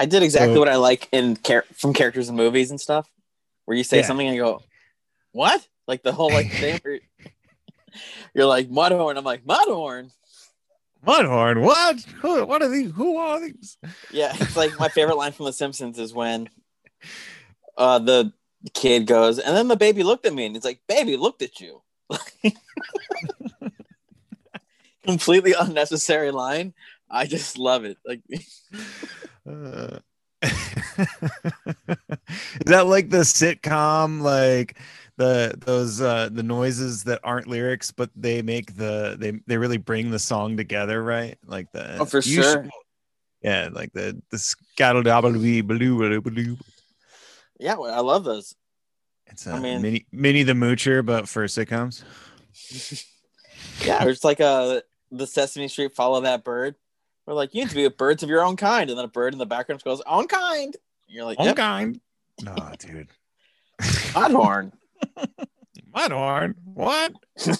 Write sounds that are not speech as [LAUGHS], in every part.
I did exactly So- what I like in char- from characters in movies and stuff, where you say Yeah. something and you go, "What?" Like the whole like [LAUGHS] thing. Where you're like Mudhorn. I'm like Mudhorn. Mudhorn, what? Who, what are these? Who are these? Yeah, it's like my favorite line from The Simpsons is when uh, the kid goes, and then the baby looked at me, and he's like, "Baby looked at you." [LAUGHS] Completely unnecessary line. I just love it. Like, [LAUGHS] Uh, [LAUGHS] is that like the sitcom like the those uh the noises that aren't lyrics but they make the they they really bring the song together right like the oh, for sure. should- yeah like the the scattle Yeah, well, I love those. it's a I mean- Minnie Minnie the moocher but for sitcoms [LAUGHS] Yeah, it's like uh the Sesame Street follow that bird. We're like, you need to be with birds of your own kind, and then a bird in the background goes, own kind. And you're like, own yep, kind [LAUGHS] no dude Mudhorn. [LAUGHS] Mudhorn what [LAUGHS]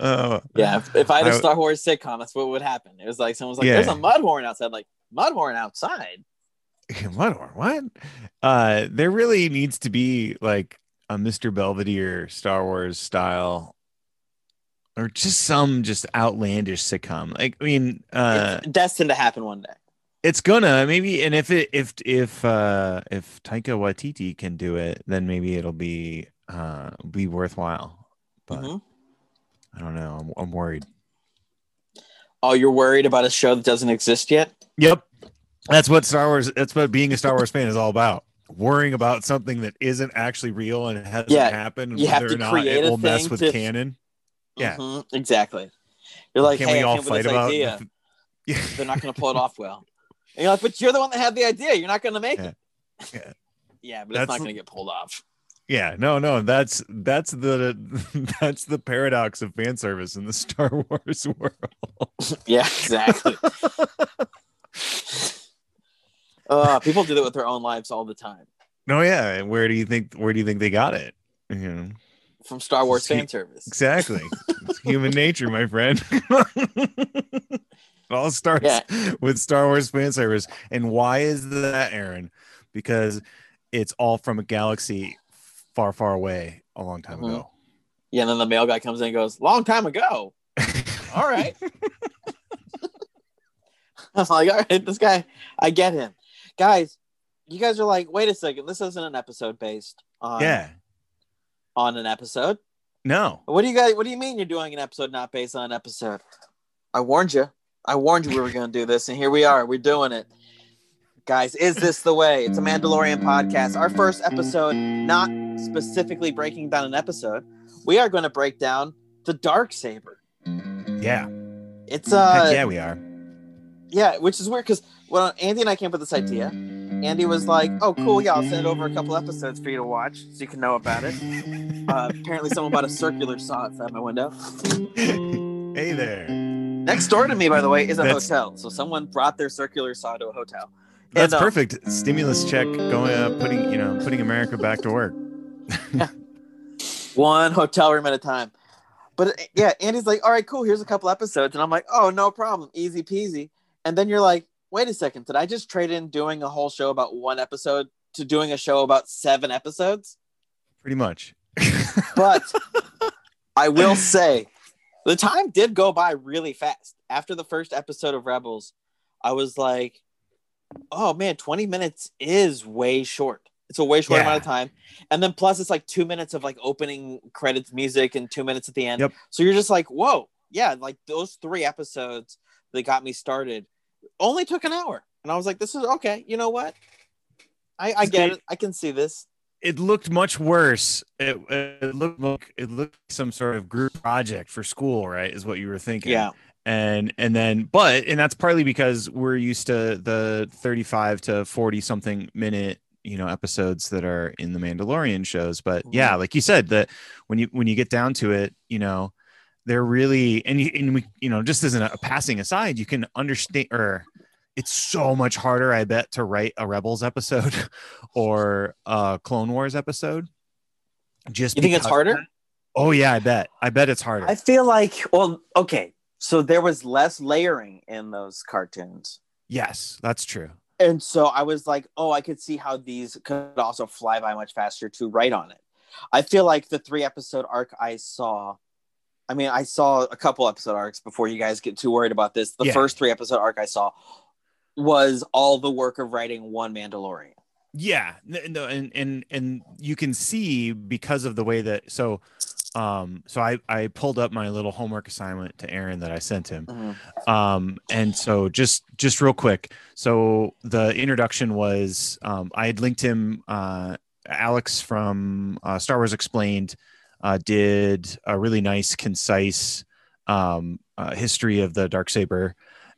oh yeah, if, if I had a I- Star Wars sitcom, that's what would happen. It was like someone's like, Yeah. there's a Mudhorn outside. Like, Mudhorn outside? what what uh there really needs to be like a mr belvedere star wars style or just some just outlandish sitcom like i mean uh it's destined to happen one day. it's gonna maybe and if it if if uh if taika waititi can do it then maybe it'll be uh be worthwhile but Mhm. i don't know I'm, I'm worried Oh, you're worried about a show that doesn't exist yet? Yep. That's what Star Wars that's what being a Star Wars fan is all about. Worrying about something that isn't actually real and hasn't Yeah, happened, and you have whether or not it will mess with to- canon. Yeah. Mhm, exactly. You're like, Can hey, we all fight about idea. [LAUGHS] Yeah. They're not going to pull it off well. And you're like, but you're the one that had the idea. You're not going to make Yeah. it. Yeah. [LAUGHS] Yeah, but it's not going to get pulled off. Yeah, no, no, that's that's the [LAUGHS] that's the paradox of fan service in the Star Wars world. Yeah, exactly. uh, people do that with their own lives all the time. No, yeah. and Where do you think where do you think they got it? You know, From Star Wars fan service. exactly. it's human [LAUGHS] nature, my friend. it all starts Yeah. with Star Wars fan service. And why is that, Aaron? Because it's all from a galaxy far, far away a long time Mhm. ago. Yeah, and then the mail guy comes in and goes, long time ago. [LAUGHS] All right. [LAUGHS] I'm like, all right, this guy, I get him. Guys, you guys are like, wait a second, this isn't an episode based on, yeah. On an episode. No. What do you guys? What do you mean you're doing an episode not based on an episode? I warned you. I warned you we were going to do this, and here we are. We're doing it, guys. Is this the way? It's a Mandalorian podcast. Our first episode, not specifically breaking down an episode. We are going to break down the dark saber. Yeah. It's uh, Heck yeah, we are. yeah, which is weird because when Andy and I came up with this idea, Andy was like, "Oh, cool, yeah, I'll send over a couple episodes for you to watch so you can know about it." [LAUGHS] Uh, apparently, someone bought a circular saw outside my window. [LAUGHS] hey there. Next door to me, by the way, is a That's- hotel. So someone brought their circular saw to a hotel. That's And, uh, perfect. Stimulus check going uh, putting, you know, putting America back to work. yeah. One hotel room at a time. But yeah, Andy's like, "All right, cool. Here's a couple episodes," and I'm like, "Oh, no problem, easy peasy." And then you're like, "Wait a second, did I just trade in doing a whole show about one episode to doing a show about seven episodes?" Pretty much. [LAUGHS] But I will say, the time did go by really fast. After the first episode of Rebels, I was like, oh man, 20 minutes is way short. It's a way short Yeah. amount of time. And then plus it's like two minutes of like opening credits music and two minutes at the end. Yep. So you're just like, whoa, yeah, like those three episodes that got me started only took an hour. And I was like, this is okay. You know what? I, I get it. I can see this. it looked much worse. It, it looked like it looked like some sort of group project for school, right? Is what you were thinking. Yeah. And and then but and that's partly because we're used to the 35 to 40 something minute, you know, episodes that are in the Mandalorian shows. But mm-hmm. yeah, like you said, that when you when you get down to it, you know, they're really and you and we, you know, just as a, a passing aside, you can understand or it's so much harder, I bet, to write a Rebels episode [LAUGHS] or a Clone Wars episode. Just You think it's harder? Oh yeah, I bet. I bet it's harder. I feel like, well, okay. So there was less layering in those cartoons. Yes, that's true. And so I was like, oh, I could see how these could also fly by much faster to write on it. I feel like the three episode arc I saw, I mean, I saw a couple episode arcs before you guys get too worried about this. The Yeah. first three episode arc I saw was all the work of writing one Mandalorian. Yeah, no, and and and you can see because of the way that so, um, so I I pulled up my little homework assignment to Aaron that I sent him, Mhm. um, and so just just real quick, so the introduction was um, I had linked him, uh, Alex from uh, Star Wars Explained, uh, did a really nice concise um uh, history of the dark saber.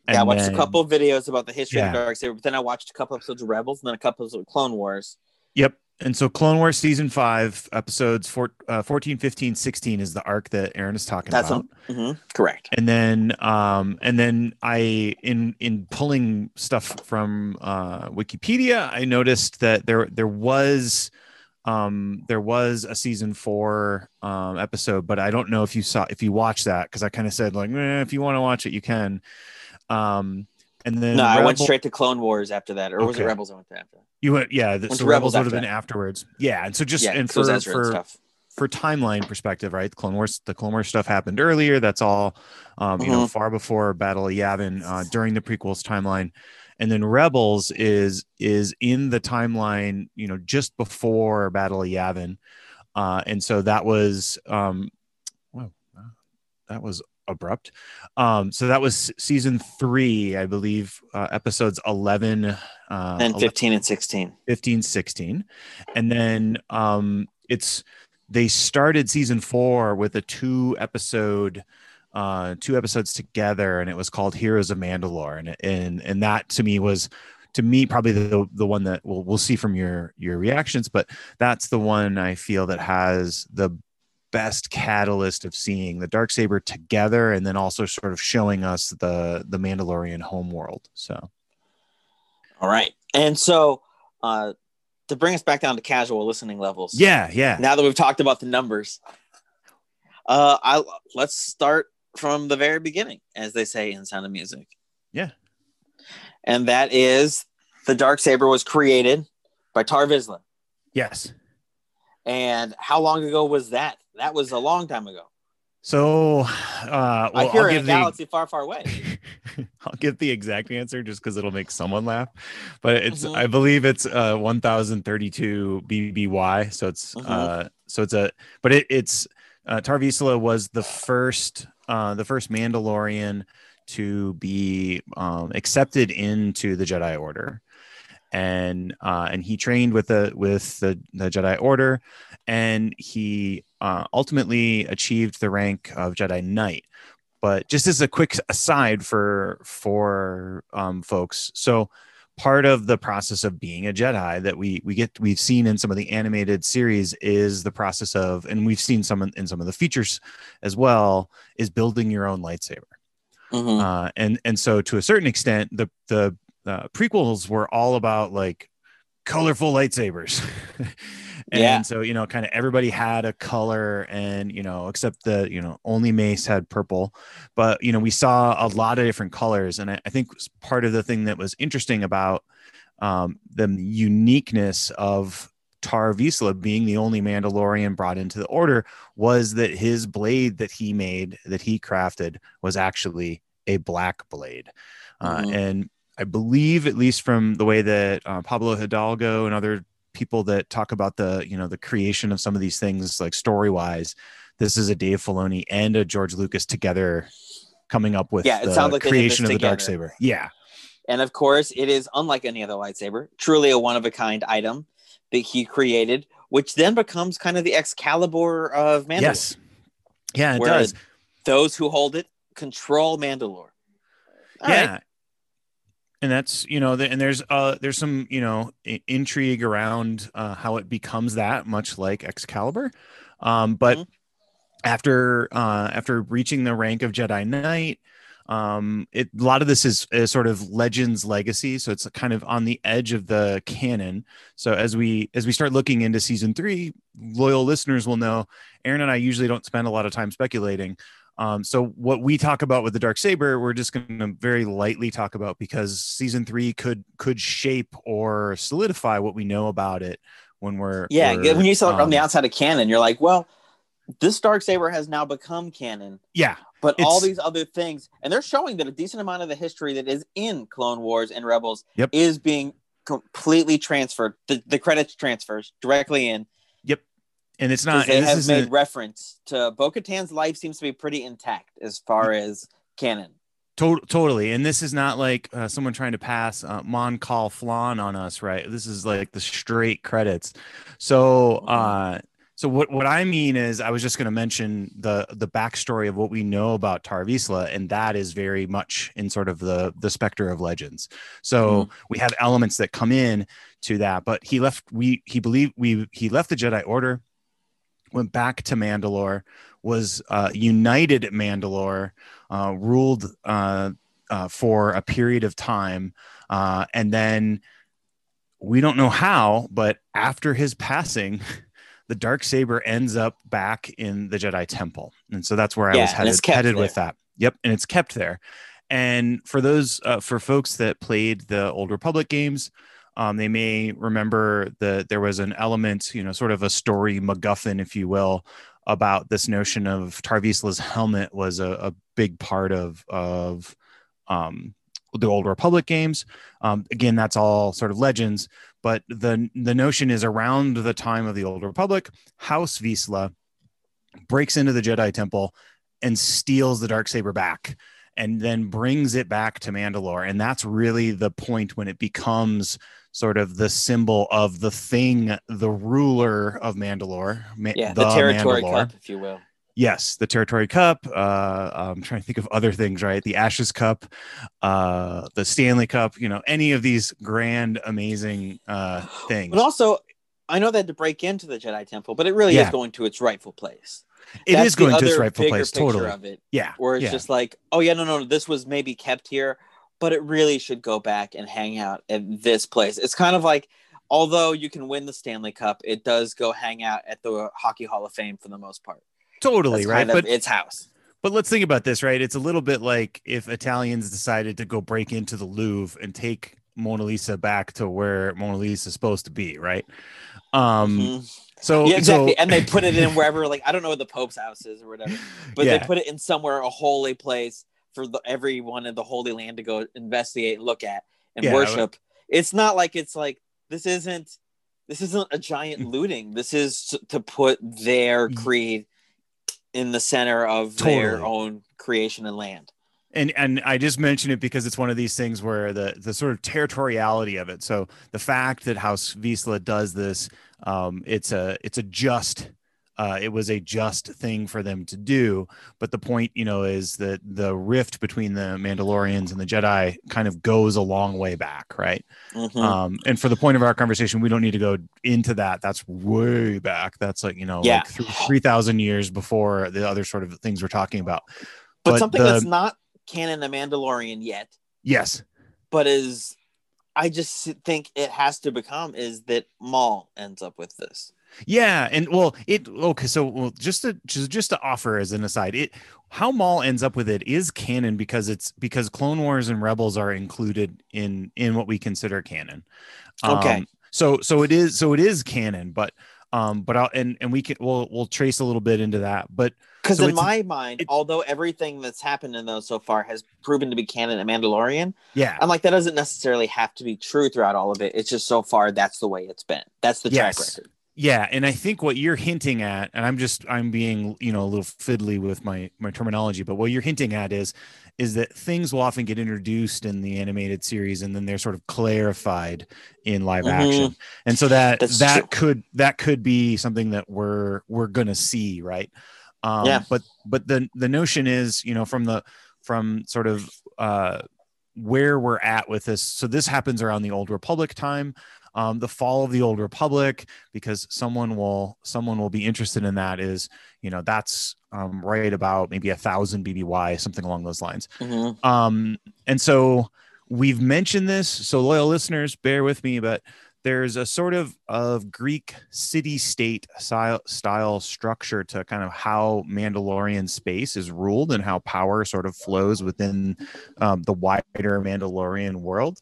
yeah, I watched then- a couple of videos about the history of Yeah. the dark saber, but then I watched a couple episodes of Rebels and then a couple episodes of Clone Wars. Yep. And so Clone Wars season five, episodes four, uh, 14, 15, 16 is the arc that Aaron is talking That's about. Mhm, correct. and then um and then I in in pulling stuff from uh Wikipedia, I noticed that there there was um there was a season four um episode, but I don't know if you saw if you watched that because I kind of said like eh, if you want to watch it, you can. Um and then No, I went straight to Clone Wars after that, or was it Rebels I went to after? you went yeah, the, Went so Rebels Rebels would have been afterwards. Yeah, and so just yeah, and was for and for stuff. for timeline perspective, right? Clone Wars, the Clone Wars stuff happened earlier. That's all, um, you know, Mm-hmm. far before Battle of Yavin, uh, during the prequels timeline, and then Rebels is is in the timeline, you know, just before Battle of Yavin, uh, and so that was, um, well, that was abrupt. Um, so that was season three, I believe, uh, episodes eleven, uh, and 11 15 and 16. 15 16 and then um it's they started season four with a two episode uh two episodes together and it was called heroes of mandalore and and and that to me was to me probably the the one that we'll, we'll see from your your reactions but that's the one i feel that has the best catalyst of seeing the dark saber together and then also sort of showing us the the mandalorian homeworld so All right. And so uh, to bring us back down to casual listening levels. yeah yeah Now that we've talked about the numbers, uh, I let's start from the very beginning, as they say in Sound of Music. Yeah. And that is the dark saber was created by Tar Vizsla. yes And how long ago was that? That was a long time ago. So, uh, I hear I'll in a give the galaxy far, far away. [LAUGHS] I'll give the exact answer just because it'll make someone laugh. But it's Mhm. I believe it's uh 1032 BBY. So it's Mhm. uh so it's a but it, it's uh Tar Vizsla was the first uh the first Mandalorian to be um accepted into the Jedi Order. And uh and he trained with the with the, the Jedi Order and he uh, ultimately achieved the rank of Jedi Knight but just as a quick aside for for um, folks so part of the process of being a jedi that we we get we've seen in some of the animated series is the process of and we've seen some in, in some of the features as well is building your own lightsaber Mhm. uh, and and so to a certain extent the the uh, prequels were all about like colorful lightsabers [LAUGHS] and Yeah. so you know kind of everybody had a color and you know except the you know only mace had purple but you know we saw a lot of different colors and i, I think part of the thing that was interesting about um, the uniqueness of Tar Vizsla being the only Mandalorian brought into the order was that his blade that he made, that he crafted, was actually a black blade. Uh, Mhm. and I believe, at least from the way that uh, Pablo Hidalgo and other people that talk about the, you know, the creation of some of these things, like story wise, this is a Dave Filoni and a George Lucas together coming up with Yeah, it the sounds like they did this creation of the dark saber. Yeah. And of course, it is unlike any other lightsaber, truly a one of a kind item that he created, which then becomes kind of the Excalibur of Mandalore. Yes. Yeah, it Where does. Those who hold it control Mandalore. All yeah. right. And that's you know, and there's uh there's some you know intrigue around uh, how it becomes that much like Excalibur, um, but Mhm. after uh, after reaching the rank of Jedi Knight, um, it a lot of this is, is sort of Legends legacy, so it's kind of on the edge of the canon. So as we as we start looking into season three, loyal listeners will know Aaron and I usually don't spend a lot of time speculating. Um, so what we talk about with the dark saber, we're just going to very lightly talk about because season three could could shape or solidify what we know about it when we're yeah. we're, when you saw it on the um, outside of canon, you're like, well, this dark saber has now become canon. yeah But all these other things, and they're showing that a decent amount of the history that is in Clone Wars and Rebels Yep. is being completely transferred. The, the credits transfers directly in and it's not they have made reference to Bo Katan's life seems to be pretty intact as far as canon. To- totally. And this is not like uh, someone trying to pass uh, Mon Cal Flan on us, right? This is like the straight credits. So, uh, so what, what I mean is, I was just going to mention the the backstory of what we know about Tar Vizsla, and that is very much in sort of the the specter of legends. So we have elements that come in to that, but he left. We he believed we he left the Jedi Order, went back to Mandalore, was uh, united at Mandalore, uh, ruled uh, uh, for a period of time, uh, and then we don't know how, but after his passing, [LAUGHS] the dark saber ends up back in the Jedi Temple, and so that's where I was headed, headed with that. Yep, and it's kept there. And for those uh, for folks that played the Old Republic games, um, they may remember that there was an element, you know, sort of a story MacGuffin, if you will, about this notion of Tar Vizsla's [LAUGHS] helmet was a, a big part of of um, the Old Republic games. Um, again, that's all sort of legends, but the the notion is around the time of the Old Republic, House Vizsla breaks into the Jedi Temple and steals the dark saber back and then brings it back to Mandalore and that's really the point when it becomes sort of the symbol of the thing the ruler of Mandalore Ma- Yeah, the, territory Mandalore. cup, if you will. Yes, the Territory Cup. Uh, I'm trying to think of other things, right? The Ashes Cup, uh, the Stanley Cup. You know, any of these grand, amazing uh, [SIGHS] things. But also, I know they had to break into the Jedi Temple, but it really Yeah. is going to its rightful place. It That's is going to its rightful place. Totally. Of it, Yeah. where it's yeah. just like, oh yeah, no, no, no, this was maybe kept here, but it really should go back and hang out at this place. It's kind of like, although you can win the Stanley Cup, it does go hang out at the Hockey Hall of Fame for the most part. totally That's right. But its house. But let's think about this, right? It's a little bit like if Italians decided to go break into the Louvre and take Mona Lisa back to where Mona Lisa is supposed to be, right? Um, Mhm. so yeah, exactly. so- and they put it in wherever, like I don't know where the Pope's house is or whatever, but Yeah. they put it in somewhere a holy place for the, everyone in the Holy Land to go investigate, and look at, and Yeah, worship. It's not like it's like this isn't this isn't a Mm. giant looting. This is to put their creed in the center of their own creation and land. and and I just mention it because it's one of these things where the the sort of territoriality of it. So the fact that House Vizsla does this, um, it's a it's a just. Uh, it was a just thing for them to do, but the point, you know, is that the rift between the Mandalorians and the Jedi kind of goes a long way back, right? Mhm. Um, and for the point of our conversation, we don't need to go into that. That's way back. That's like you know, Yeah. like three thousand years before the other sort of things we're talking about. but, but something the- that's not canon to Mandalorian yet, Yes, but is I just think it has to become is that Maul ends up with this. Yeah, and well, it okay. So, well, just to just just to offer as an aside, it how Maul ends up with it is canon because it's because Clone Wars and Rebels are included in in what we consider canon. Okay. Um, so so it is so it is canon, but um, but I'll and and we can we'll we'll trace a little bit into that, but Because So in my mind, it- although everything that's happened in those so far has proven to be canon and Mandalorian, yeah, I'm like that doesn't necessarily have to be true throughout all of it. It's just so far that's the way it's been. That's the track Yes. record. Yeah, and I think what you're hinting at, and I'm just I'm being you know a little fiddly with my my terminology, but what you're hinting at is is that things will often get introduced in the animated series and then they're sort of clarified in live Mhm. action, and so that That's that true. could that could be something that we're we're gonna see, right? Um, Yeah. But but the the notion is you know from the from sort of uh where we're at with this. So this happens around the old Republic time. Um, the fall of the old republic because someone will someone will be interested in that is you know that's um, right about maybe a thousand bby something along those lines Mhm. um, and so we've mentioned this so loyal listeners bear with me but there's a sort of of Greek city state style style structure to kind of how Mandalorian space is ruled and how power sort of flows within um, the wider Mandalorian world.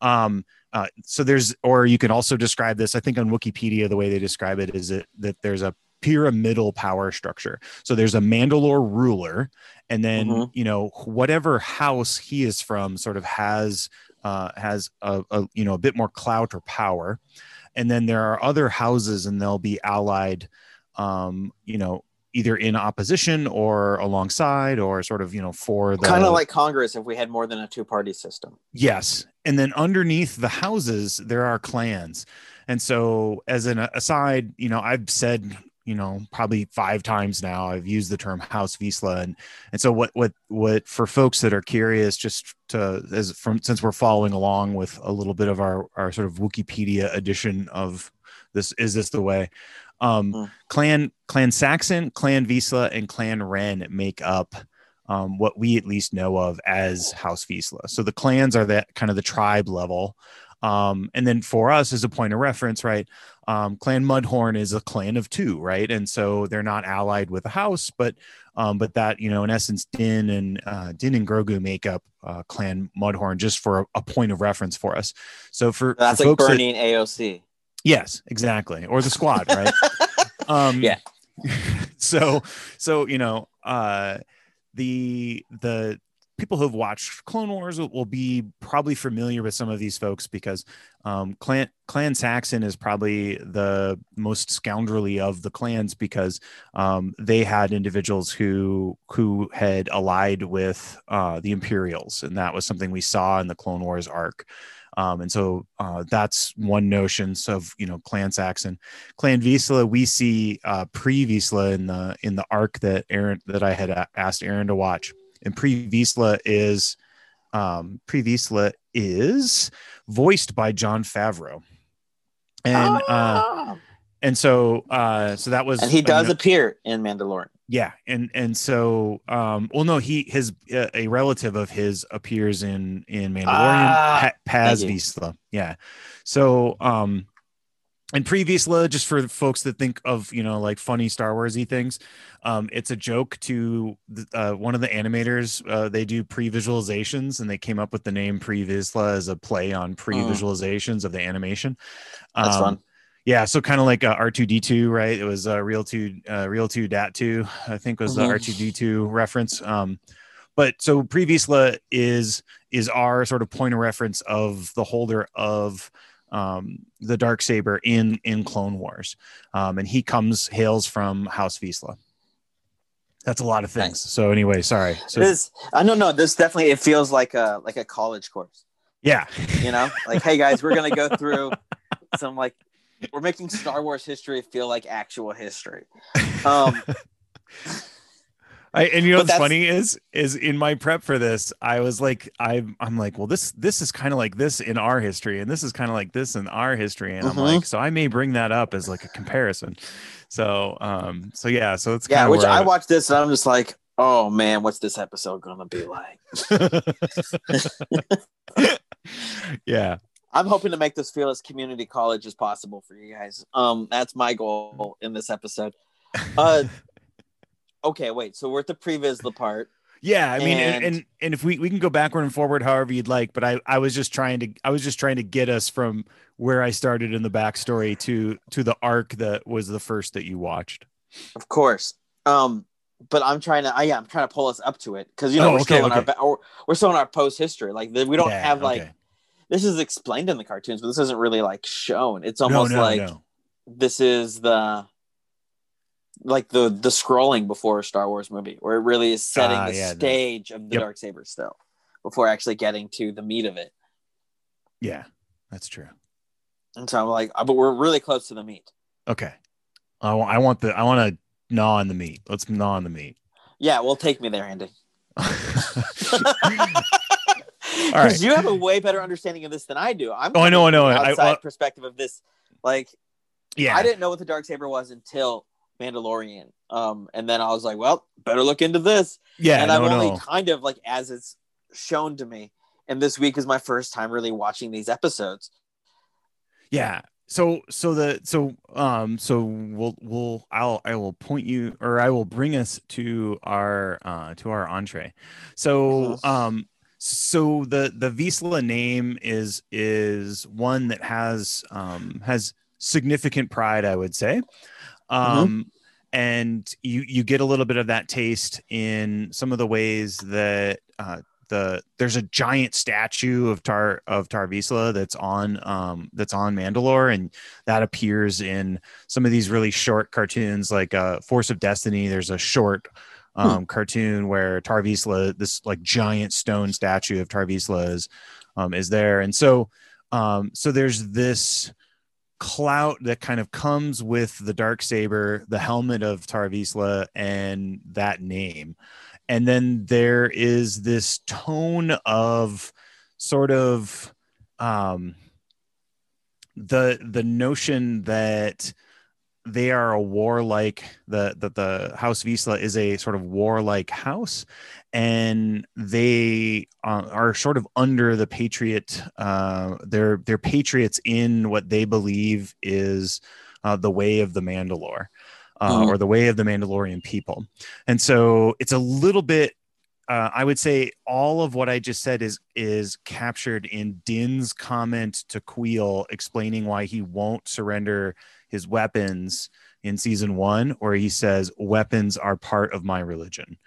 Um, uh, so there's, or you can also describe this. I think on Wikipedia, the way they describe it is it, that there's a pyramidal power structure. So there's a Mandalore ruler, and then Mhm. you know whatever house he is from sort of has uh, has a, a you know a bit more clout or power, and then there are other houses, and they'll be allied, um, you know, either in opposition or alongside or sort of you know for the Kind of like Congress if we had more than a two party system. Yes. And then underneath the houses, there are clans. And so, as an aside, you know, I've said, you know, probably five times now, I've used the term House Vizsla. And, and so, what, what, what, for folks that are curious, just to, as from, since we're following along with a little bit of our, our sort of Wikipedia edition of this, is this the way? Um, Hmm. Clan, Clan Saxon, Clan Vizsla, and Clan Ren make up um, what we at least know of as House Vizsla. So the clans are that kind of the tribe level. Um, and then for us, as a point of reference, right? Um, clan Mudhorn is a clan of two, right? And so they're not allied with a house, but um, but that you know, in essence, Din and uh, Din and Grogu make up uh, Clan Mudhorn just for a, a point of reference for us. So for, That's for like burning that- AOC. Yes, exactly. Or the squad, right? [LAUGHS] um Yeah. [LAUGHS] So so you know, uh the the people who've watched Clone Wars will, be probably familiar with some of these folks because um Clan Clan Saxon is probably the most scoundrelly of the clans because um they had individuals who who had allied with uh the Imperials and that was something we saw in the Clone Wars arc. Um, and so uh, that's one notion of you know Clan Saxon, Clan Vizsla. We see uh, pre Vizsla in the in the arc that Aaron that I had asked Aaron to watch. And pre Vizsla is um, pre Vizsla is voiced by Jon Favreau, and uh, Ah. and so uh, so that was and he you does know- appear in Mandalorian. Yeah and and so um well no he his uh, a relative of his appears in in mandalorian Ah, pa- paz. Vizsla. yeah so um and pre just for folks that think of you know like funny Star Warsy things, um, it's a joke to the, uh, one of the animators. Uh, they do pre-visualizations, and they came up with the name pre Vizsla as a play on pre-visualizations of the animation. That's Um, fun. Yeah, so kind of like uh, R2D2, right? It was uh, Real 2 uh, Real 2 Dat 2, I think was the Mhm. R2D2 reference. Um but so Pre Vizsla is is our sort of point of reference of the holder of um the dark saber in in Clone Wars. Um and he comes hails from House Vizsla. That's a lot of things. Nice. So anyway, sorry. So this I don't know. This definitely it feels like a like a college course. yeah. You know, like hey guys, we're gonna go through [LAUGHS] some like we're making Star [LAUGHS] Wars history feel like actual history. [LAUGHS] Um, I, and you know what's funny is is in my prep for this, I was like, I'm I'm like, well, this this is kind of like this in our history, and this is kind of like this in our history, and I'm Mhm. like, so I may bring that up as like a comparison. So um, so yeah, so it's yeah, which of I watched this and I'm just like, oh man, what's this episode gonna be like? [LAUGHS] yeah, I'm hoping to make this feel as community college as possible for you guys. Um, that's my goal in this episode. Uh, [LAUGHS] okay, wait. So we're at the previs the part. yeah. I mean, and, And- and if we we can go backward and forward however you'd like, but I I was just trying to I was just trying to get us from where I started in the backstory to to the arc that was the first that you watched. Of course. Um, but I'm trying to, I, yeah, I'm trying to pull us up to it because you know Oh, we're okay, still in our, okay. ba- or, we're still in our post history. Like we don't Yeah, have like okay. This is explained in the cartoons, but this isn't really like shown. It's almost no, like no. this is the like the the scrolling before a Star Wars movie, where it really is setting Ah, the yeah, no. stage of the Yep. dark saber still before actually getting to the meat of it. Yeah, that's true. And so I'm like, uh, but we're really close to the meat. Okay. I wa- I want the I want to gnaw on the meat. Let's gnaw on the meat. Yeah, well, take me there, Andy. [LAUGHS] [LAUGHS] Because right. you have a way better understanding of this than I do. I'm Oh, I know, I know. the I- outside well- perspective of this. Like, yeah. I didn't know what the dark saber was until Mandalorian. Um, and then I was like, well, better look into this. yeah. and no, I've only no. kind of like as it's shown to me. And this week is my first time really watching these episodes. Yeah. So so the so um so we'll we'll I'll I will point you or I will bring us to our uh to our entree. So Uh-huh. um so the the Vizsla name is is one that has um has significant pride, I would say. Um and you you get a little bit of that taste in some of the ways that uh the there's a giant statue of Tar of Tar Vizsla that's on um that's on Mandalore and that appears in some of these really short cartoons like uh Force of Destiny there's a short um cartoon where Tar Vizsla, this like giant stone statue of Tar Vizsla is um is there. And so um so there's this clout that kind of comes with the dark saber the helmet of Tar Vizsla and that name. And then there is this tone of sort of um the the notion that they are a warlike the that the house Vizsla is a sort of warlike house and they uh, are sort of under the patriot uh they're they're patriots in what they believe is uh, the way of the mandalore uh, Mhm. or the way of the mandalorian people and so it's a little bit uh, I would say all of what I just said is is captured in Din's comment to Kuiil explaining why he won't surrender his weapons in season one, where he says weapons are part of my religion.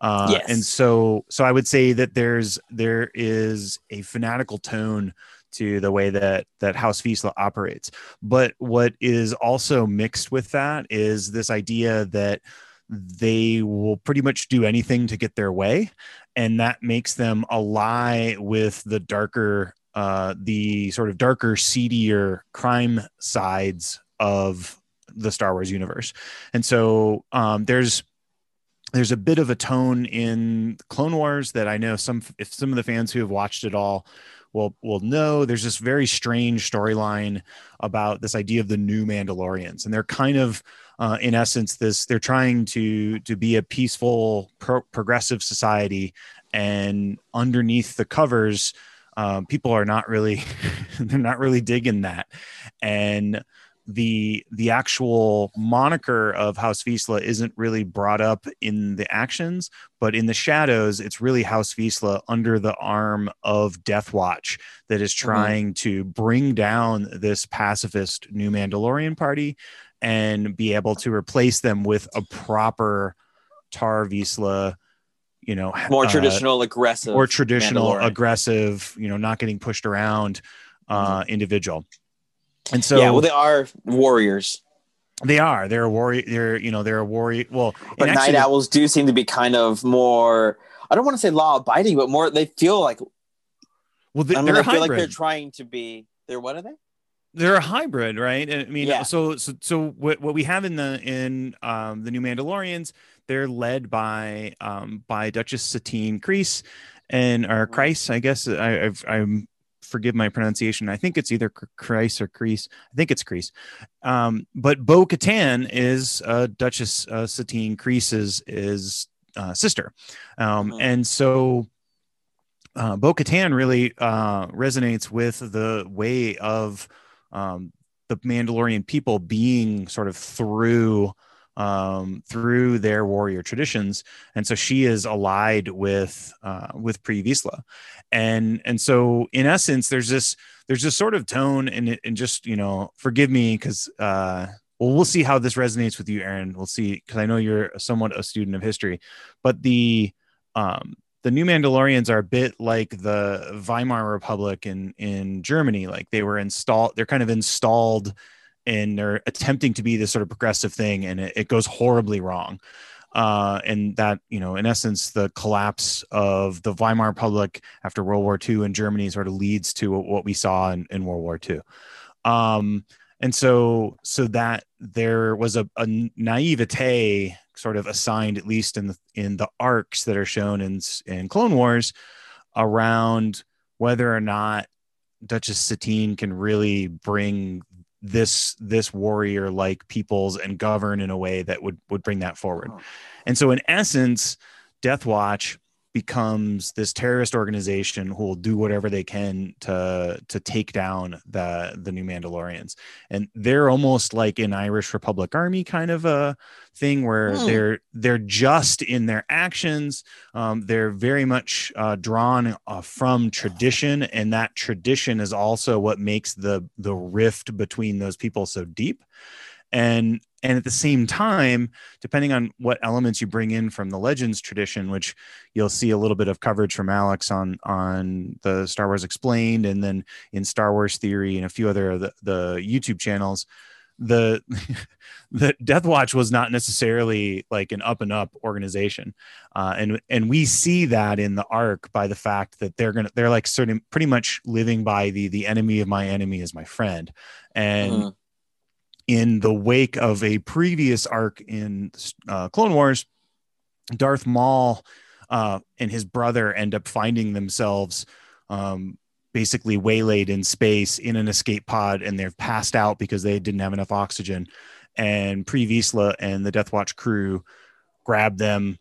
Uh, Yes. And so, so I would say that there's there is a fanatical tone to the way that that House Vizsla operates. But what is also mixed with that is this idea that they will pretty much do anything to get their way and that makes them ally with the darker uh the sort of darker seedier crime sides of the star wars universe. And so um there's there's a bit of a tone in clone wars that i know some if some of the fans who have watched it all will will know. There's this very strange storyline about this idea of the new mandalorians. And they're kind of uh, in essence this they're trying to to be a peaceful pro- progressive society. And underneath the covers um, people are not really [LAUGHS] they're not really digging that. And the the actual moniker of House Vizsla isn't really brought up in the actions, but in the shadows, it's really House Vizsla under the arm of Death Watch that is trying to bring down this pacifist new Mandalorian party and be able to replace them with a proper Tar Vizsla you know, More uh, traditional, aggressive. more traditional, aggressive, you know, not getting pushed around uh, individual. And so yeah, well, they are warriors, they are. They're a warrior. They're you know they're a warrior. Well, but and Nite Owls do seem to be kind of more. I don't want to say law abiding, but more. They feel like. Well, they, I mean, are feel like they're trying to be. They're what are they? they're a hybrid, right? I mean, Yeah. so so so what what we have in the in um the new Mandalorians, they're led by um by Duchess Satine Kreese and or Mhm. Kreis, I guess. I I've, I'm forgive my pronunciation. I think it's either Kreis or Kreese. I think it's Kreese. Um, but Bo Katan is uh, Duchess uh, Satine Kreese's is uh, sister, um, Mhm. and so uh, Bo Katan really uh, resonates with the way of um, the Mandalorian people being sort of through um, through their warrior traditions, and so she is allied with uh, with Pre Vizsla, and and so in essence, there's this there's this sort of tone, and and just you know, forgive me because. Uh, well, we'll see how this resonates with you, Aaron. We'll see because I know you're somewhat a student of history, but the um, the new Mandalorians are a bit like the Weimar Republic in in Germany. Like they were installed, they're kind of installed, and they're attempting to be this sort of progressive thing, and it, it goes horribly wrong. Uh, and that you know, in essence, the collapse of the Weimar Republic after World War II in Germany sort of leads to what we saw in, in World War II. Um, and so so that there was a, a naivete sort of assigned at least in the in the arcs that are shown in in clone wars around whether or not duchess satine can really bring this this warrior like peoples and govern in a way that would would bring that forward Oh. and so in essence death watch becomes this terrorist organization who will do whatever they can to to take down the the new Mandalorians. And they're almost like an Irish Republic Army kind of a thing where Hmm. they're they're just in their actions. Um, they're very much uh, drawn uh, from tradition, and that tradition is also what makes the the rift between those people so deep. And and at the same time, depending on what elements you bring in from the legends tradition which you'll see a little bit of coverage from alex on on the star wars explained and then in star wars theory and a few other the, the youtube channels the [LAUGHS] the death watch was not necessarily like an up and up organization uh, and and we see that in the arc by the fact that they're gonna they're like certain pretty much living by the the enemy of my enemy is my friend and Mhm. In the wake of a previous arc in uh, Clone Wars, Darth Maul uh, and his brother end up finding themselves um, basically waylaid in space in an escape pod, and they've passed out because they didn't have enough oxygen. And Pre Vizsla and the Death Watch crew grab them,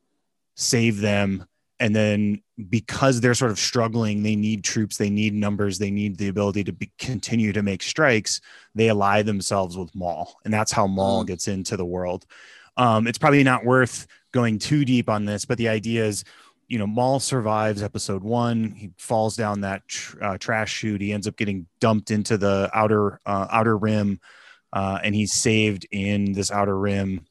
save them, and then because they're sort of struggling, they need troops, they need numbers, they need the ability to be, continue to make strikes they ally themselves with Maul, and that's how Maul Mm. gets into the world. Um, it's probably not worth going too deep on this, but the idea is, you know, Maul survives episode one. He falls down that tr- uh, trash chute. He ends up getting dumped into the outer uh, outer rim, uh, and he's saved in this outer rim,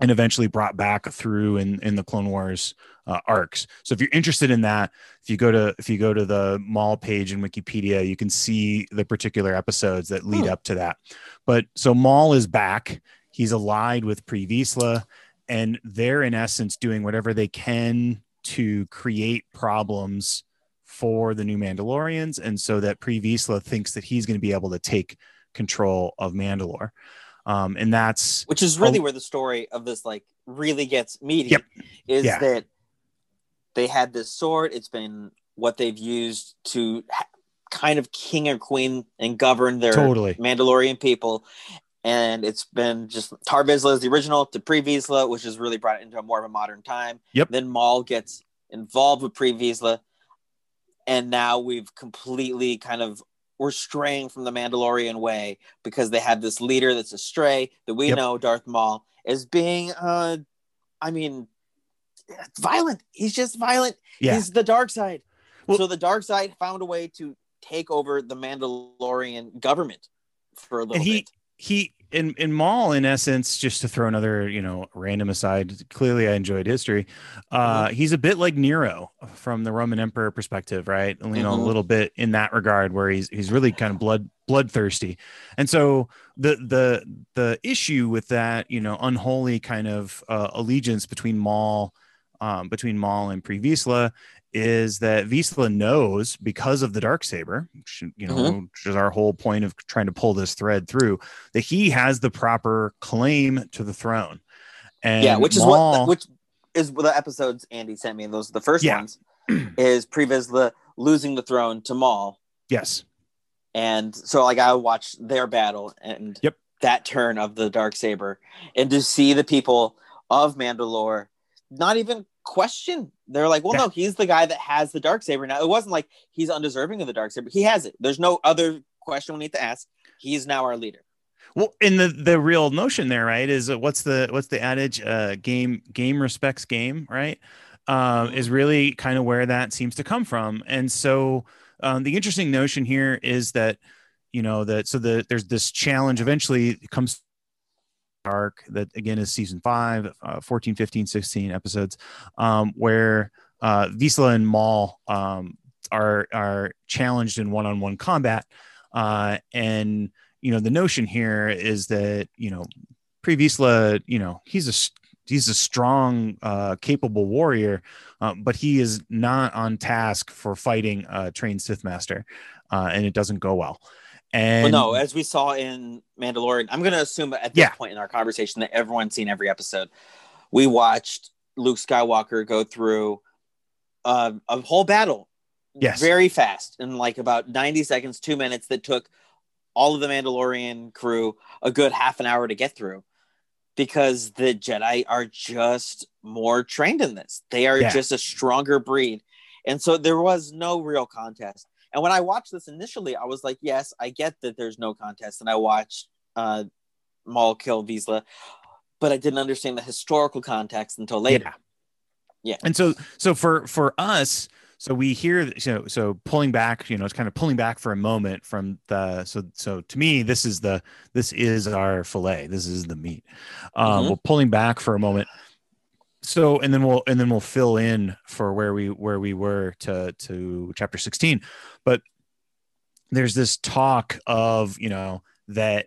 and eventually brought back through in in the Clone Wars uh, arcs. So if you're interested in that, if you go to if you go to the Maul page in Wikipedia, you can see the particular episodes that lead Hmm. up to that. But so Maul is back. He's allied with Pre Vizsla, and they're in essence doing whatever they can to create problems for the new Mandalorians, and so that Pre Vizsla thinks that he's going to be able to take control of Mandalore. Um, and that's which is really Oh. where the story of this like really gets meaty Yep. is Yeah. that they had this sword it's been what they've used to ha- kind of king or queen and govern their totally mandalorian people and it's been just Tar Vizsla is the original to Pre Vizsla, which has really brought it into a more of a modern time. Yep. Then Maul gets involved with Pre Vizsla, and now we've completely kind of we're straying from the Mandalorian way because they have this leader that's astray that we Yep. know Darth Maul is being uh I mean violent. He's just violent. yeah. He's the dark side. Well- so the dark side found a way to take over the Mandalorian government for a little And he- bit. he in in Maul, in essence, just to throw another you know random aside. Clearly, I enjoyed history. Uh, He's a bit like Nero from the Roman Emperor perspective, right? You know, Mhm. a little bit in that regard, where he's he's really kind of blood bloodthirsty, and so the the the issue with that you know unholy kind of uh, allegiance between Maul. Um, between Maul and Pre Vizsla is that Vizsla knows because of the dark saber, which, you know, Mhm. which is our whole point of trying to pull this thread through, that he has the proper claim to the throne. And yeah, which is Maul- what which is the episodes Andy sent me. Those are the first Yeah. ones. [CLEARS THROAT] Is Pre Vizsla losing the throne to Maul, yes, and so like I watched their battle and Yep. that turn of the dark saber, and to see the people of Mandalore not even question. They're like, well, Yeah. no, he's the guy that has the dark saber now. It wasn't like he's undeserving of the dark saber. He has it. There's no other question we need to ask. He's now our leader. Well, and the the real notion there, right, is uh, what's the what's the adage? Uh, game game respects game, right? Um, is really kind of where that seems to come from. And so um, the interesting notion here is that you know that so the there's this challenge eventually comes arc that again is season five uh, 14 15 16 episodes um, where uh, Vizsla and Maul um, are are challenged in one-on-one combat uh, and you know the notion here is that you know Pre Vizsla you know he's a he's a strong uh, capable warrior um, but he is not on task for fighting a trained Sith master uh, and it doesn't go well and But no, as we saw in Mandalorian, I'm going to assume at this Yeah. point in our conversation that everyone's seen every episode. We watched Luke Skywalker go through uh, a whole battle Yes. very fast in like about 90 seconds, two minutes that took all of the Mandalorian crew a good half an hour to get through because the Jedi are just more trained in this. They are Yeah. just a stronger breed. And so there was no real contest. And when I watched this initially, I was like, yes, I get that there's no contest. And I watched uh, Maul kill Vizsla, but I didn't understand the historical context until later. Yeah. Yeah. And so so for for us, so we hear so so pulling back, you know, it's kind of pulling back for a moment from the so so to me, this is the this is our fillet. This is the meat. Um Mhm. we're pulling back for a moment. So and then we'll and then we'll fill in for where we where we were to to chapter 16. But there's this talk of, you know, that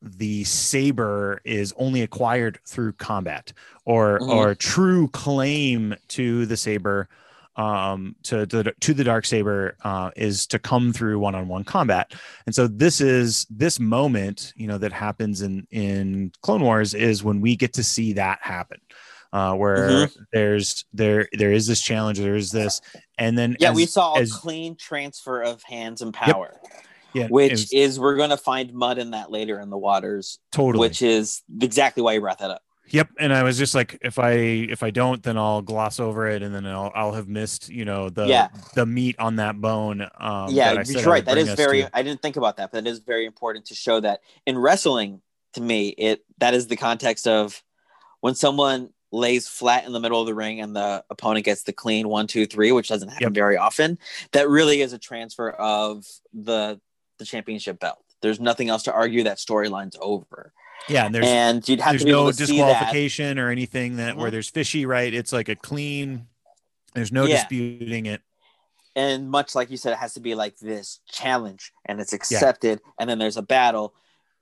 the saber is only acquired through combat or Mhm. or true claim to the saber um to to, the- to the dark saber uh is to come through one-on-one combat and so this is this moment you know that happens in in clone wars is when we get to see that happen uh where Mm-hmm. there's there there is this challenge there is this and then Yeah, as- we saw as- a clean transfer of hands and power, Yep. yeah, which was is we're going to find mud in that later in the waters, totally which is exactly why you brought that up. Yep, and I was just like, if I if I don't, then I'll gloss over it, and then I'll I'll have missed, you know, the Yeah. the meat on that bone. Um, yeah, that you're right. That is very. to. I didn't think about that, but it is very important to show that in wrestling. To me, it that is the context of when someone lays flat in the middle of the ring and the opponent gets the clean one, two, three, which doesn't happen Yep. very often. That really is a transfer of the the championship belt. There's nothing else to argue. That storyline's over, Yeah, and there's and you'd have there's to be no able to see that. disqualification or anything that where Mhm. there's fishy, right? It's like a clean. There's no Yeah. disputing it. and much like you said, it has to be like this challenge and it's accepted, and then there's a battle.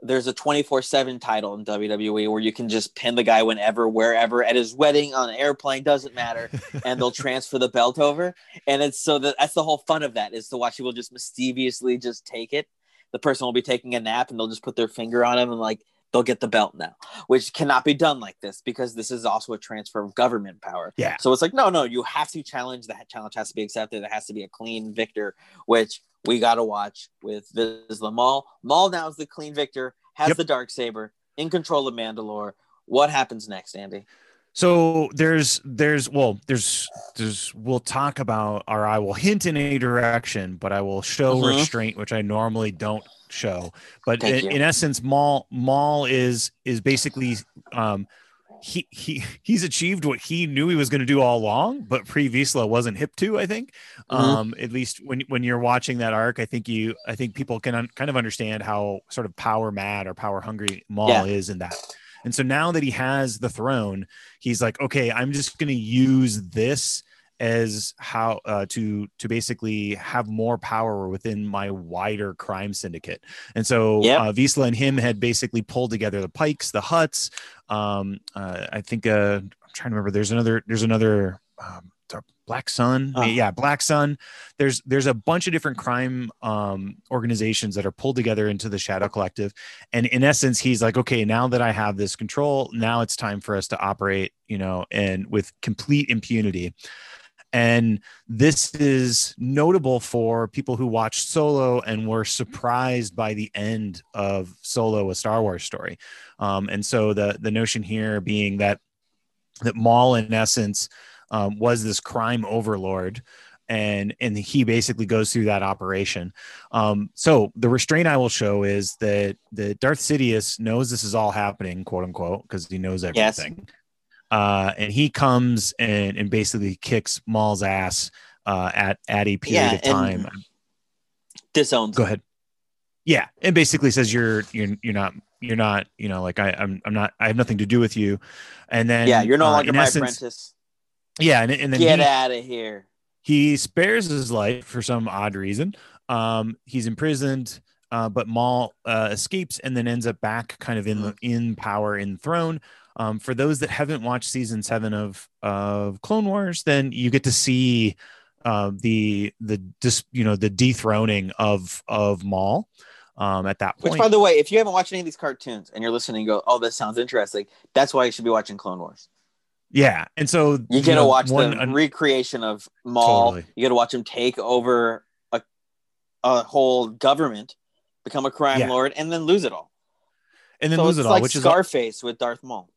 There's a 24 7 title in WWE where you can just pin the guy whenever, wherever, at his wedding, on an airplane, doesn't matter, [LAUGHS] and they'll transfer the belt over. And it's so that that's the whole fun of that is to watch people just mischievously just take it. The person will be taking a nap and they'll just put their finger on him and like they'll get the belt now, which cannot be done like this because this is also a transfer of government power. Yeah. So it's like, no, no, you have to challenge. That challenge has to be accepted. It has to be a clean victor, which we got to watch with Vizsla Maul. Maul now is the clean victor, has Yep. the dark saber, in control of Mandalore. What happens next, Andy? So there's there's well there's there's we'll talk about or I will hint in a direction, but I will show Mhm. restraint, which I normally don't show. But in, in essence, Maul Maul is is basically um he he [LAUGHS] he's achieved what he knew he was going to do all along, but pre Vizsla wasn't hip to. I think, Mhm. um, at least when when you're watching that arc, I think you I think people can un- kind of understand how sort of power mad or power hungry Maul Yeah. is in that. And so now that he has the throne, he's like, okay, I'm just going to use this as how uh, to to basically have more power within my wider crime syndicate. And so Yep. uh, Vizsla and him had basically pulled together the Pikes, the Hutts. Um, uh, I think uh, I'm trying to remember. There's another. There's another. Um, Black Sun, Oh. yeah, Black Sun. There's there's a bunch of different crime um, organizations that are pulled together into the Shadow Collective, and in essence, he's like, okay, now that I have this control, now it's time for us to operate, you know, and with complete impunity. And this is notable for people who watched Solo and were surprised by the end of Solo, a Star Wars story. Um, and so the the notion here being that that Maul, in essence, um, was this crime overlord, and and he basically goes through that operation. Um, so the restraint I will show is that that Darth Sidious knows this is all happening, quote unquote, because he knows Yes. Uh, and he comes and, and basically kicks Maul's ass uh, at at a period Yeah, of time. and- Disowns. Go ahead. Yeah, and basically says you're you're you're not you're not you know like I I'm I'm not I have nothing to do with you, and then Yeah, you're no uh, longer my essence- apprentice. Yeah, and, and then Get out of here. he spares his life for some odd reason. Um, he's imprisoned, uh, but Maul uh, escapes and then ends up back kind of in the in power in throne. Um, for those that haven't watched season seven of of Clone Wars, then you get to see uh, the the dis, you know the dethroning of of Maul um, at that point. Which, by the way, if you haven't watched any of these cartoons and you're listening and go, oh, this sounds interesting, that's why you should be watching Clone Wars. yeah, and so You get to watch one- the recreation of Maul. Totally. You get to watch him take over a, a whole government, become a crime Yeah. lord, and then lose it all. and then so lose it all, like which is Scarface with Darth Maul.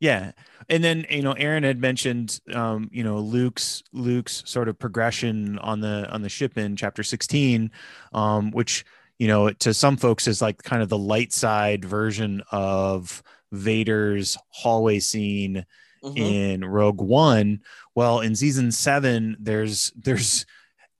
Yeah. And then, you know, Aaron had mentioned um, you know, Luke's Luke's sort of progression on the on the ship in chapter 16, um, which, you know, to some folks is like kind of the light side version of Vader's hallway scene mm-hmm. in Rogue One. Well, in season seven, there's there's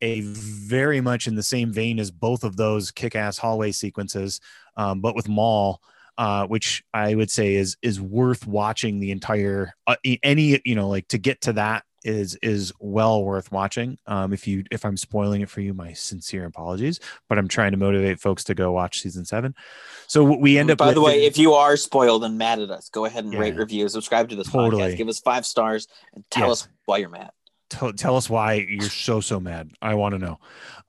a very much in the same vein as both of those kick-ass hallway sequences, um, but with Maul uh, which I would say is is worth watching the entire uh, any you know like to get to that is is well worth watching. Um, if you if I'm spoiling it for you, my sincere apologies, but I'm trying to motivate folks to go watch season seven. So we end up. By the way, if you are spoiled and mad at us, go ahead and yeah, rate, review, subscribe to this totally. podcast, give us five stars, and tell yes. us why you're mad. Tell us why you're so so mad. I want to know.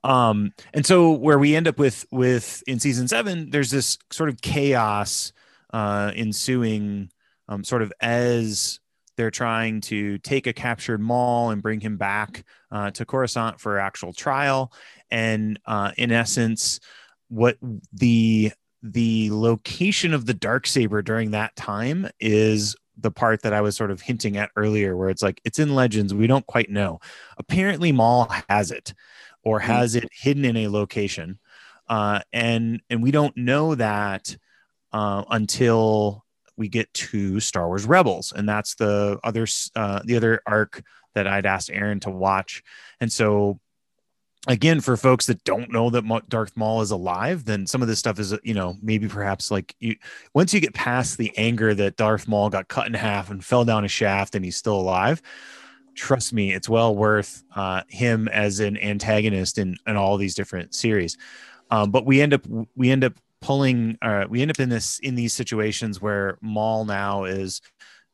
Um, and so where we end up with with in season seven, there's this sort of chaos uh, ensuing, um, sort of as they're trying to take a captured Maul and bring him back uh, to Coruscant for actual trial. And uh, in essence, what the the location of the dark saber during that time is the part that I was sort of hinting at earlier, where it's like it's in Legends, we don't quite know. Apparently, Maul has it or hmm. has it hidden in a location, uh, and and we don't know that uh, until we get to Star Wars Rebels, and that's the other uh, the other arc that I'd asked Aaron to watch. And so, again, for folks that don't know that Darth Maul is alive, then some of this stuff is you know maybe perhaps like you once you get past the anger that Darth Maul got cut in half and fell down a shaft and he's still alive trust me, it's well worth uh, him as an antagonist in, in all these different series. Um, but we end up we end up pulling. Uh, we end up in this in these situations where Maul now is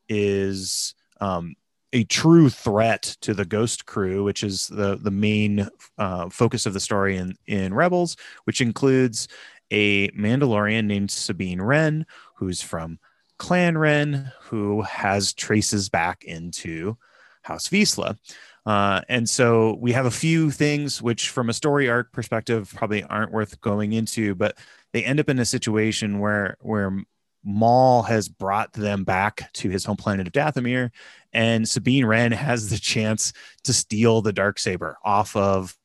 is um, a true threat to the Ghost Crew, which is the the main uh, focus of the story in in Rebels, which includes a Mandalorian named Sabine Wren, who's from Clan Wren, who has traces back into House Vizsla. Uh, and so we have a few things which, from a story arc perspective, probably aren't worth going into, but they end up in a situation where where Maul has brought them back to his home planet of Dathomir, and Sabine Wren has the chance to steal the dark saber off of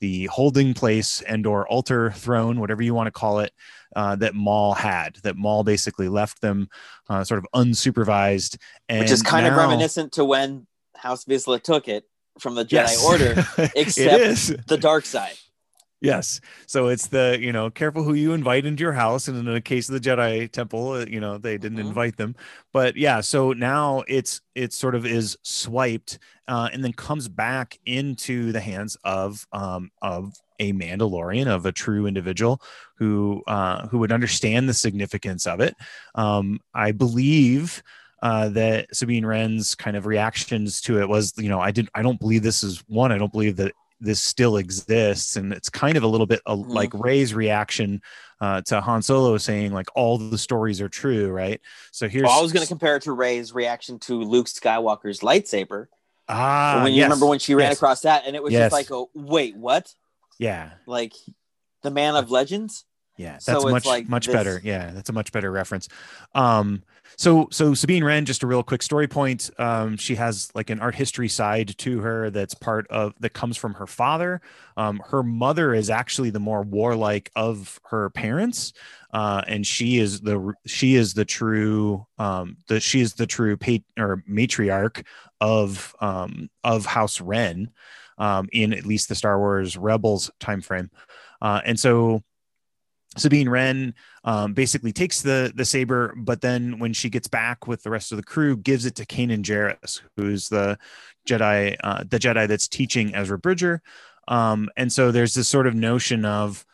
the holding place and or altar throne, whatever you want to call it, uh, that Maul had. That Maul basically left them uh, sort of unsupervised, and which is kind now, of reminiscent to when House Vizsla took it from the Jedi yes. Order, [LAUGHS] except the dark side. Yes. So it's the, you know, careful who you invite into your house. And in the case of the Jedi temple, uh, you know, they didn't mm-hmm. invite them. But yeah, so now it's, it sort of is swiped uh, and then comes back into the hands of, um, of a Mandalorian, of a true individual who, uh, who would understand the significance of it. Um, I believe uh, that Sabine Wren's kind of reactions to it was, you know, I didn't, I don't believe this is one. I don't believe that this still exists, and it's kind of a little bit mm-hmm. like Rey's reaction uh, to Han Solo saying like all the stories are true, right? So here's. Well, I was going to compare it to Rey's reaction to Luke Skywalker's lightsaber. Ah, when you yes. remember when she ran yes. across that, and it was yes. just like, oh, wait, what? Yeah, like the Man of Legends. Yeah, that's so much like much this... better. Yeah, that's a much better reference. Um, so so Sabine Wren, just a real quick story point. Um, she has like an art history side to her that's part of that comes from her father. Um, her mother is actually the more warlike of her parents, uh, and she is the she is the true um, the she is the true pat- or matriarch of um, of House Wren um, in at least the Star Wars Rebels timeframe. Uh, and so Sabine Wren um, basically takes the the saber, but then when she gets back with the rest of the crew, gives it to Kanan Jarrus, who's the Jedi, uh, the Jedi that's teaching Ezra Bridger. Um, and so there's this sort of notion of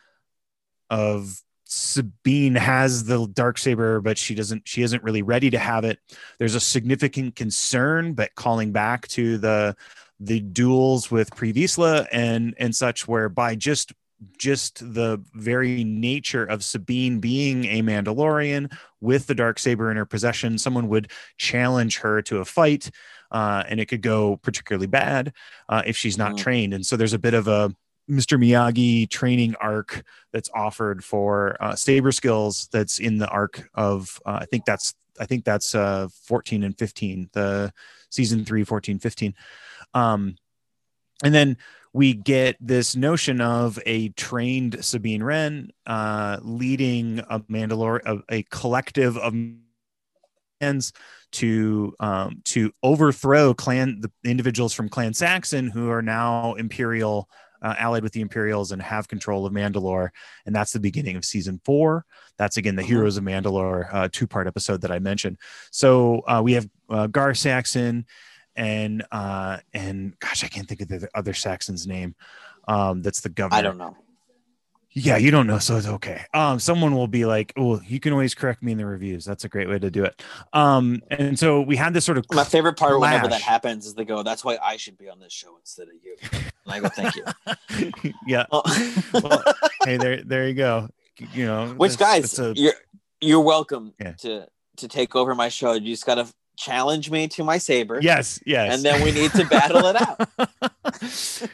of Sabine has the dark saber, but she doesn't. She isn't really ready to have it. There's a significant concern, but calling back to the the duels with Pre Vizsla and and such, where by just just the very nature of Sabine being a Mandalorian with the dark saber in her possession, someone would challenge her to a fight, uh, and it could go particularly bad uh, if she's not mm. trained. And so there's a bit of a Mr. Miyagi training arc that's offered for uh, saber skills. That's in the arc of uh, I think that's I think that's uh 14 and 15, the season 3 14 15. Um and then we get this notion of a trained Sabine Wren uh, leading a Mandalore, a, a collective of hands to um, to overthrow clan the individuals from Clan Saxon who are now Imperial uh, allied with the Imperials and have control of Mandalore, and that's the beginning of season four. That's again the mm-hmm. Heroes of Mandalore uh, two part episode that I mentioned. So uh, we have uh, Gar Saxon and uh and gosh i can't think of the other saxon's name um that's the governor. i don't know. Yeah you don't know so it's okay. Um someone will be like oh you can always correct me in the reviews. That's a great way to do it. Um and so we had this sort of my favorite part clash. whenever that happens is they go that's why i should be on this show instead of you. And i go thank you. [LAUGHS] Yeah. Well, hey there there you go. You know which guys a, you're you're welcome yeah. to to take over my show. You just gotta challenge me to my saber. Yes, yes. And then we need to battle it out.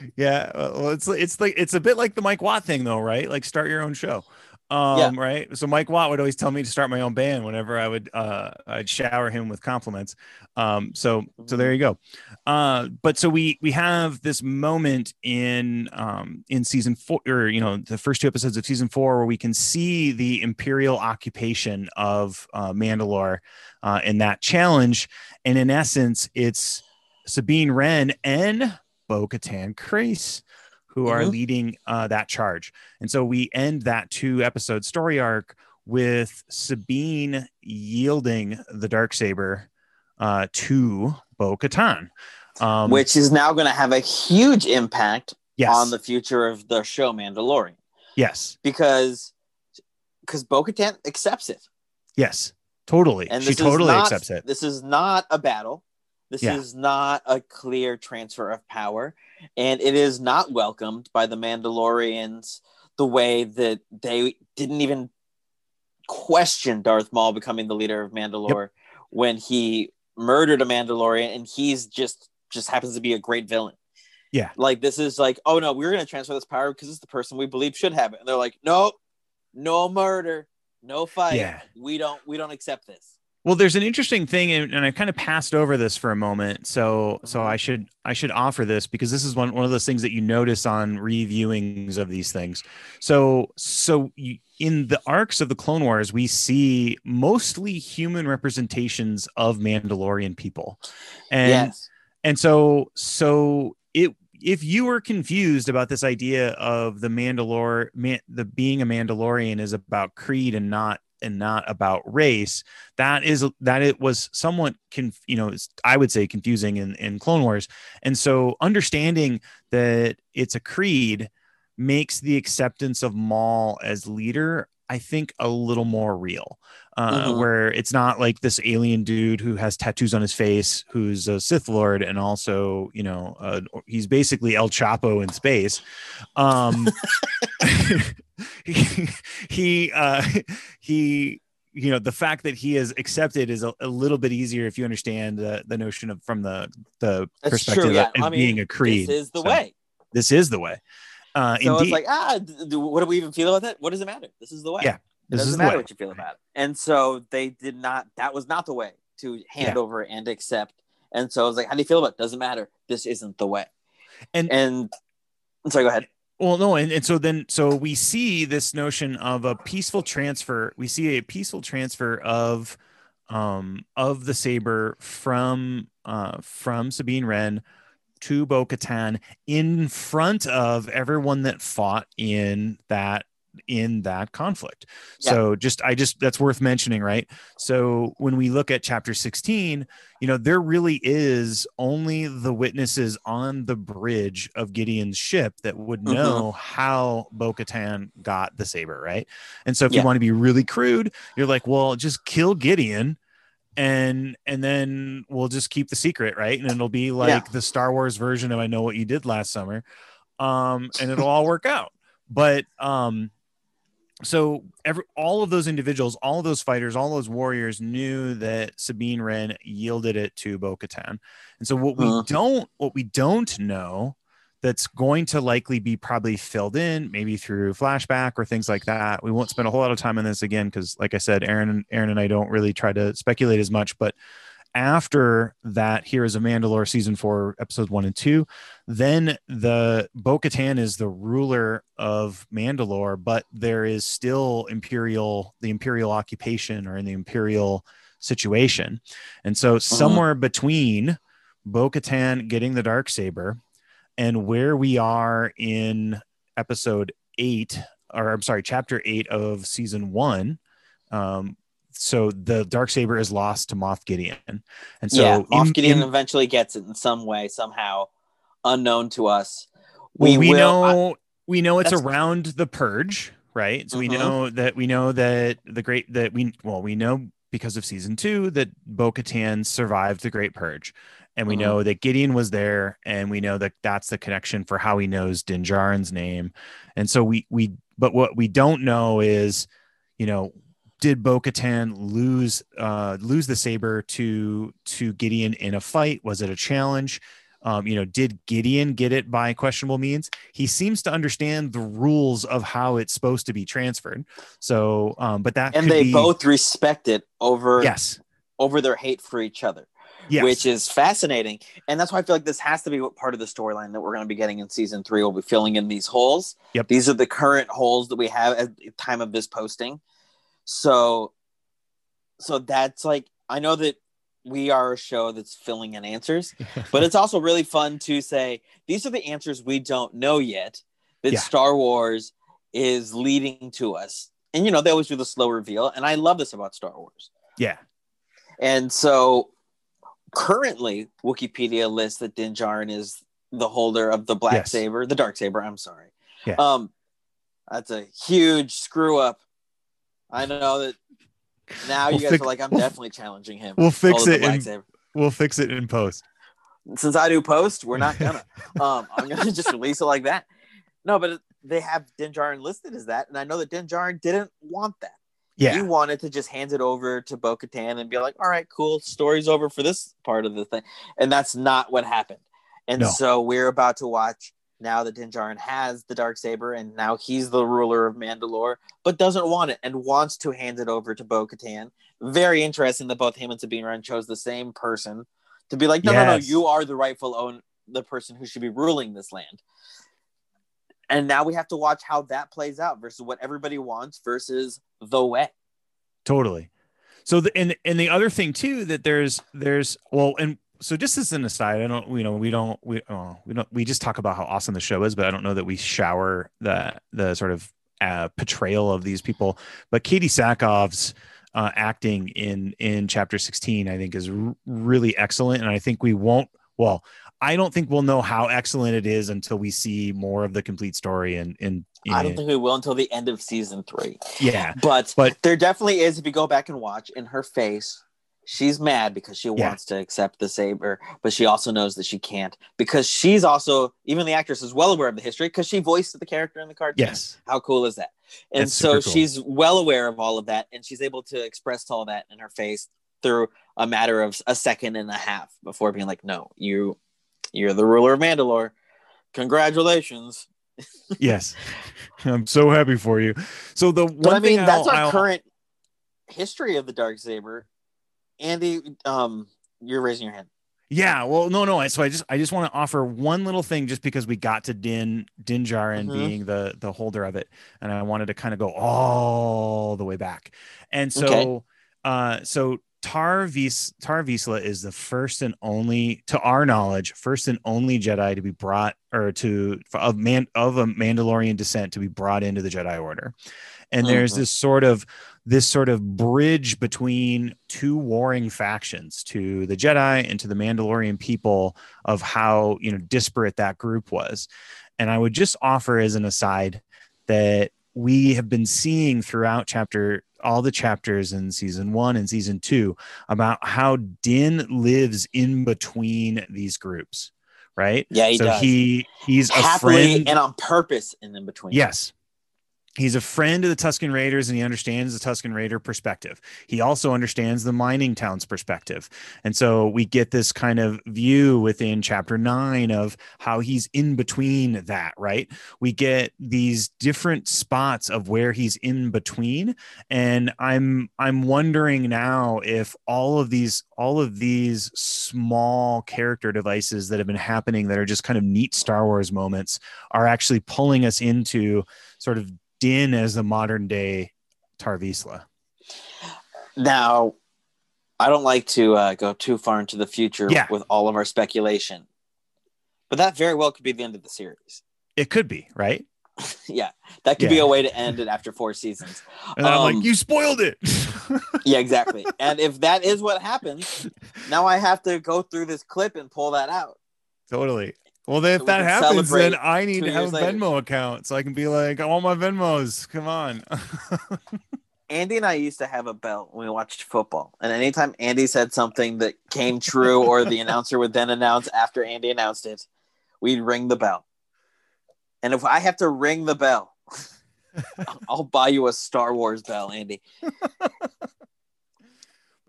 [LAUGHS] yeah, well, it's it's like it's a bit like the Mike Watt thing, though, right? Like start your own show. Um, yeah. right. So Mike Watt would always tell me to start my own band whenever I would uh I'd shower him with compliments. Um, so so there you go. Uh, but so we we have this moment in um in season four or you know the first two episodes of season four where we can see the imperial occupation of uh, Mandalore uh, in that challenge, and in essence, it's Sabine Wren and Bo Katan Kryze who mm-hmm. are leading uh, that charge. And so we end that two episode story arc with Sabine yielding the dark saber uh, to Bo Katan, um, which is now going to have a huge impact yes. on the future of the show Mandalorian. Yes, because because Bo Katan accepts it. Yes, totally. And she totally not, accepts it. This is not a battle. This yeah. is not a clear transfer of power, and it is not welcomed by the Mandalorians the way that they didn't even question Darth Maul becoming the leader of Mandalore yep. when he murdered a Mandalorian, and he's just just happens to be a great villain. Yeah, like this is like, oh no, we're gonna transfer this power because it's the person we believe should have it, and they're like, nope, no murder, no fight. Yeah. we don't we don't accept this. Well, there's an interesting thing, and, and I kind of passed over this for a moment. So, so I mm-hmm. should I should offer this because this is one one of those things that you notice on reviewings of these things. So, so you, in the arcs of the Clone Wars, we see mostly human representations of Mandalorian people, and yes. and so so it if you were confused about this idea of the Mandalore, man, the being a Mandalorian is about creed and not and not about race that is that it was somewhat conf, you know i would say confusing in, in clone wars. And so understanding that it's a creed makes the acceptance of maul as leader I think a little more real, uh, mm-hmm. where it's not like this alien dude who has tattoos on his face, who's a Sith Lord, and also, you know, uh, he's basically El Chapo in space. Um, [LAUGHS] he he, uh, [LAUGHS] he you know the fact that he is accepted is a, a, little bit easier if you understand the, the notion of from the the That's perspective true, yeah. of I mean, being a creed. This is the so, way. This is the way. Uh, so indeed. it's like, ah, do, what do we even feel about it? What does it matter? This is the way. Yeah. It doesn't matter what you feel about it. And so they did not, that was not the way to hand yeah. over and accept. And so I was like, how do you feel about it? Doesn't matter. This isn't the way. And, and, sorry, go ahead. Well, no, and, and so then so we see this notion of a peaceful transfer. We see a peaceful transfer of um of the saber from uh from Sabine Wren to Bo Katan in front of everyone that fought in that in that conflict. Yeah. So just I just that's worth mentioning, right? So when we look at chapter 16, you know, there really is only the witnesses on the bridge of Gideon's ship that would mm-hmm. know mm-hmm. how Bo-Katan got the saber, right? And so if yeah. you want to be really crude, you're like, well, just kill Gideon and and then we'll just keep the secret right and it'll be like yeah. the star wars version of i know what you did last summer um and it'll all work [LAUGHS] out but um so every all of those individuals all of those fighters all those warriors knew that sabine wren yielded it to bo-katan and so what we uh-huh. don't what we don't know that's going to likely be probably filled in maybe through flashback or things like that. We won't spend a whole lot of time on this again because, like I said, Aaron, Aaron and I don't really try to speculate as much. But after that, here is a Mandalore season four, episode one and two. Then the Bo Katan is the ruler of Mandalore, but there is still Imperial, the Imperial occupation or in the Imperial situation. And so, uh-huh. somewhere between Bo Katan getting the dark saber and where we are in episode eight, or I'm sorry, chapter eight of season one. Um, so the dark saber is lost to Moff Gideon, and so yeah, Moff Gideon in, eventually gets it in some way, somehow, unknown to us. We, we will, know I, we know it's around the purge, right? So mm-hmm. we know that we know that the great that we well we know because of season two that Bo Katan survived the Great Purge and we mm-hmm. know that Gideon was there, and we know that that's the connection for how he knows Din Djarin's name, and so we we but what we don't know is, you know, did Bo-Katan lose uh, lose the saber to to Gideon in a fight? Was it a challenge? Um, you know, did Gideon get it by questionable means? He seems to understand the rules of how it's supposed to be transferred. So, um, but that and they be... both respect it over yes over their hate for each other yes. which is fascinating. And that's why I feel like this has to be what part of the storyline that we're going to be getting in season three. We'll be filling in these holes. Yep. These are the current holes that we have at the time of this posting. So, so that's like, I know that we are a show that's filling in answers, [LAUGHS] but it's also really fun to say these are the answers we don't know yet that yeah. Star Wars is leading to us. And you know, they always do the slow reveal, and I love this about Star Wars. Yeah. And so currently Wikipedia lists that Din Djarin is the holder of the black yes. saber, the dark saber. I'm sorry. Yeah. Um, that's a huge screw up. I know that now we'll you guys fix, are like, I'm definitely challenging him. We'll fix it. In, we'll fix it in post. Since I do post, we're not gonna. [LAUGHS] um, I'm gonna just release it like that. No, but they have Din Djarin listed as that, and I know that Din Djarin didn't want that. Yeah. He wanted to just hand it over to Bo Katan and be like, all right, cool, story's over for this part of the thing. And that's not what happened. And no. so we're about to watch now that Din Djarin has the dark saber and now he's the ruler of Mandalore, but doesn't want it and wants to hand it over to Bo Katan. Very interesting that both him and Sabine Wren chose the same person to be like, no, yes. no, no, you are the rightful own the person who should be ruling this land. And now we have to watch how that plays out versus what everybody wants versus the way. Totally. So the and and the other thing too that there's there's well and so just as an aside, I don't you know we don't we oh, we don't we just talk about how awesome the show is, but I don't know that we shower the the sort of uh, portrayal of these people. But Katee Sackhoff's uh, acting in in chapter 16 i think is r- really excellent and i think we won't well I don't think we'll know how excellent it is until we see more of the complete story. And in, I don't think we will until the end of season three. Yeah, but but there definitely is. If you go back and watch, in her face, she's mad because she yeah. wants to accept the saber, but she also knows that she can't because she's also even the actress is well aware of the history because she voiced the character in the cartoon. Yes, how cool is that? And That's so cool. she's well aware of all of that, and she's able to express all that in her face through a matter of a second and a half before being like, "No, you you're the ruler of Mandalore. Congratulations. yes. [LAUGHS] I'm so happy for you. So the one I mean that's I'll, our I'll... current history of the dark saber. Andy, um, you're raising your hand. Yeah, well, no, no. So I just, I just want to offer one little thing, just because we got to Din, Din Djarin mm-hmm. being the the holder of it, and I wanted to kind of go all the way back. And so, okay. uh, so Tar Vis Tar Vizsla is the first and only, to our knowledge, first and only Jedi to be brought or to of man of a Mandalorian descent to be brought into the Jedi Order. And mm-hmm. there's this sort of this sort of bridge between two warring factions to the Jedi and to the Mandalorian people of how you know disparate that group was. And I would just offer as an aside that we have been seeing throughout chapter all the chapters in season one and season two about how Din lives in between these groups, right? Yeah, he so does. he he's happily a friend and on purpose and in between. Yes, he's a friend of the Tusken Raiders and he understands the Tusken Raider perspective. He also understands the mining town's perspective. And so we get this kind of view within chapter 9 of how he's in between that, right? We get these different spots of where he's in between and I'm I'm wondering now if all of these all of these small character devices that have been happening that are just kind of neat Star Wars moments are actually pulling us into sort of Din as the modern day Tar Vizsla. Now, I don't like to uh, go too far into the future Yeah. with all of our speculation, but that very well could be the end of the series. It could be, right? [LAUGHS] yeah, that could be a way to end it after four seasons. And I'm Um, like, you spoiled it. [LAUGHS] Yeah, exactly. and if that is what happens, now I have to go through this clip and pull that out. totally. Well, then if So we that happens, then I need to have a later. Venmo account so I can be like, I want my Venmos. Come on. [LAUGHS] Andy and I used to have a belt when we watched football. And anytime Andy said something that came true or the [LAUGHS] announcer would then announce after Andy announced it, we'd ring the bell. And if I have to ring the bell, [LAUGHS] I'll buy you a Star Wars bell, Andy.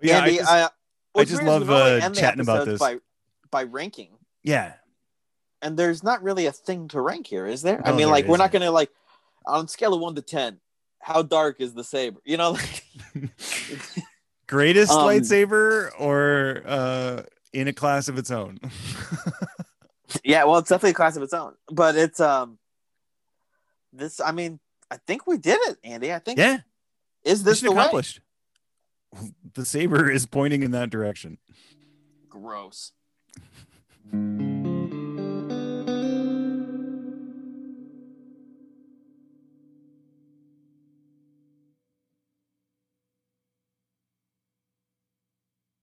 yeah, I just- I, what's just love, uh, chatting about this. by by ranking. yeah. And there's not really a thing to rank here, is there? I mean, there like we're not gonna like on a scale of one to ten, how dark is the saber? You know, like [LAUGHS] Greatest Um, lightsaber or uh, in a class of its own? [LAUGHS] Yeah, well, it's definitely a class of its own. But it's um this I mean, I think we did it, Andy. I think yeah. is this the way? The saber is pointing in that direction. Gross.